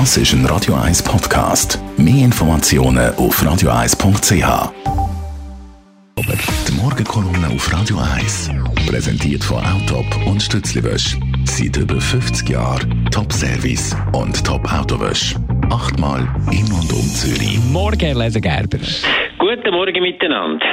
Das ist ein Radio 1 Podcast. Mehr Informationen auf radio1.ch. Die Morgenkolumne auf Radio 1. Präsentiert von Autop und Stützliwösch. Seit über 50 Jahren Top-Service und Top-Autowösch. Achtmal in und um Zürich. Morgen, Herr Leser-Gerber. Guten Morgen miteinander.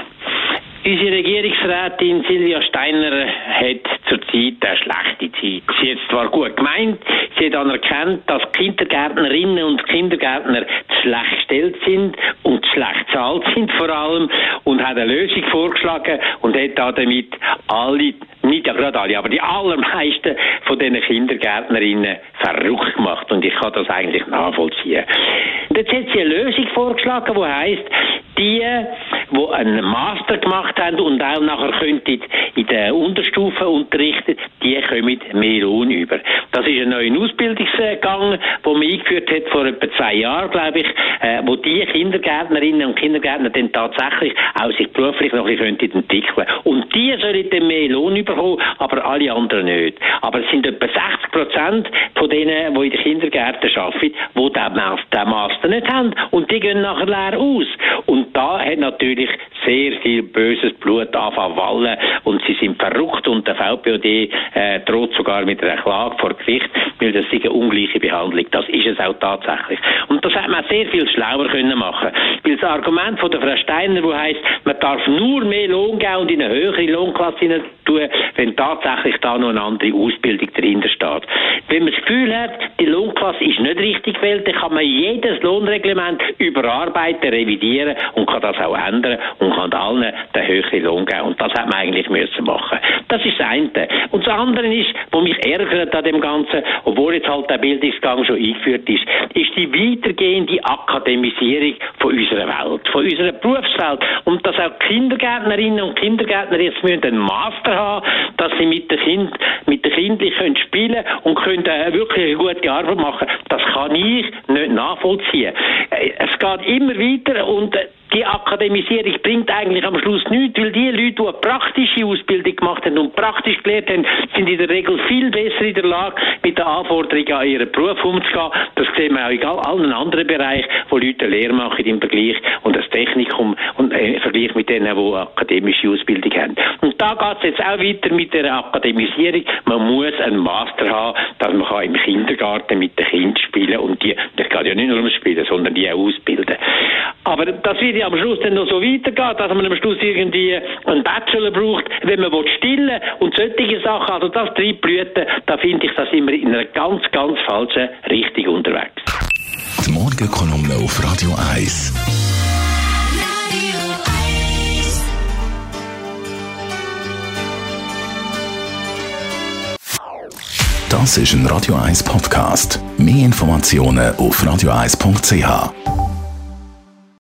Unsere Regierungsrätin Silvia Steiner hat zurzeit eine schlechte Zeit. Sie hat zwar gut gemeint, sie hat anerkannt, dass Kindergärtnerinnen und Kindergärtner schlecht gestellt sind und schlecht zahlt sind vor allem und hat eine Lösung vorgeschlagen und hat damit alle, nicht ja gerade alle, aber die allermeisten von diesen Kindergärtnerinnen verrückt gemacht und ich kann das eigentlich nachvollziehen. Und jetzt hat sie eine Lösung vorgeschlagen, die heisst, die die einen Master gemacht haben und auch nachher könnten in der Unterstufe unterrichten, die kommen mehr Lohn über. Das ist ein neuer Ausbildungsgang, den man eingeführt hat vor etwa zwei Jahren, glaube ich, äh, wo die Kindergärtnerinnen und Kindergärtner dann tatsächlich auch sich beruflich noch ein bisschen entwickeln Und die sollen dann mehr Lohn bekommen, aber alle anderen nicht. Aber es sind etwa 60 Prozent von denen, die in den Kindergärten arbeiten, die den Master nicht haben. Und die gehen nachher leer aus. Und da hat natürlich sehr viel böses Blut anfangen wallen und sie sind verrückt und der VPOD äh, droht sogar mit einer Klage vor Gericht, weil das ist eine ungleiche Behandlung. Das ist es auch tatsächlich. Und das hat man sehr viel schlauer können machen. Weil das Argument von der Frau Steiner, wo heißt, man darf nur mehr Lohn geben und in eine höhere Lohnklasse tun, wenn tatsächlich da noch eine andere Ausbildung dahinter steht. Wenn man das Gefühl hat, die Lohnklasse ist nicht richtig gewählt, dann kann man jedes Lohnreglement überarbeiten, revidieren und kann das auch ändern und kann allen den höheren Lohn geben. Und das hat man eigentlich müssen machen. Das ist das eine. Und das andere ist, was mich ärgert an dem Ganzen, obwohl jetzt halt der Bildungsgang schon eingeführt ist, ist die weitergehende Akademisierung von unserer Welt, von unserer Berufswelt. Und dass auch Kindergärtnerinnen und Kindergärtner jetzt müssen einen Master haben, dass sie mit den Kindern, mit den Kindern können spielen und können äh, wirklich eine gute Arbeit machen. Das kann ich nicht nachvollziehen. Äh, es geht immer weiter und äh, die Akademisierung bringt eigentlich am Schluss nichts, weil die Leute, die eine praktische Ausbildung gemacht haben und praktisch gelernt haben, sind in der Regel viel besser in der Lage, mit den Anforderungen an ihren Beruf umzugehen. Das sehen wir auch in allen anderen Bereichen, wo Leute eine Lehre machen im Vergleich und das Technikum und äh, im Vergleich mit denen, die akademische Ausbildung haben. Und da geht es jetzt auch weiter mit der Akademisierung. Man muss einen Master haben, dass man im Kindergarten mit den Kindern spielen und die, das geht ja nicht nur ums Spielen, sondern die auch ausbilden. Aber das wird ja am Schluss dann noch so weitergehen, dass man am Schluss irgendwie einen Bachelor braucht, wenn man stillen und solche Sachen, also das Treibblüten, da finde ich, da sind wir in einer ganz, ganz falschen Richtung unterwegs. Die Morgenkolumne auf Radio 1. Das ist ein Radio 1 Podcast. Mehr Informationen auf radio1.ch.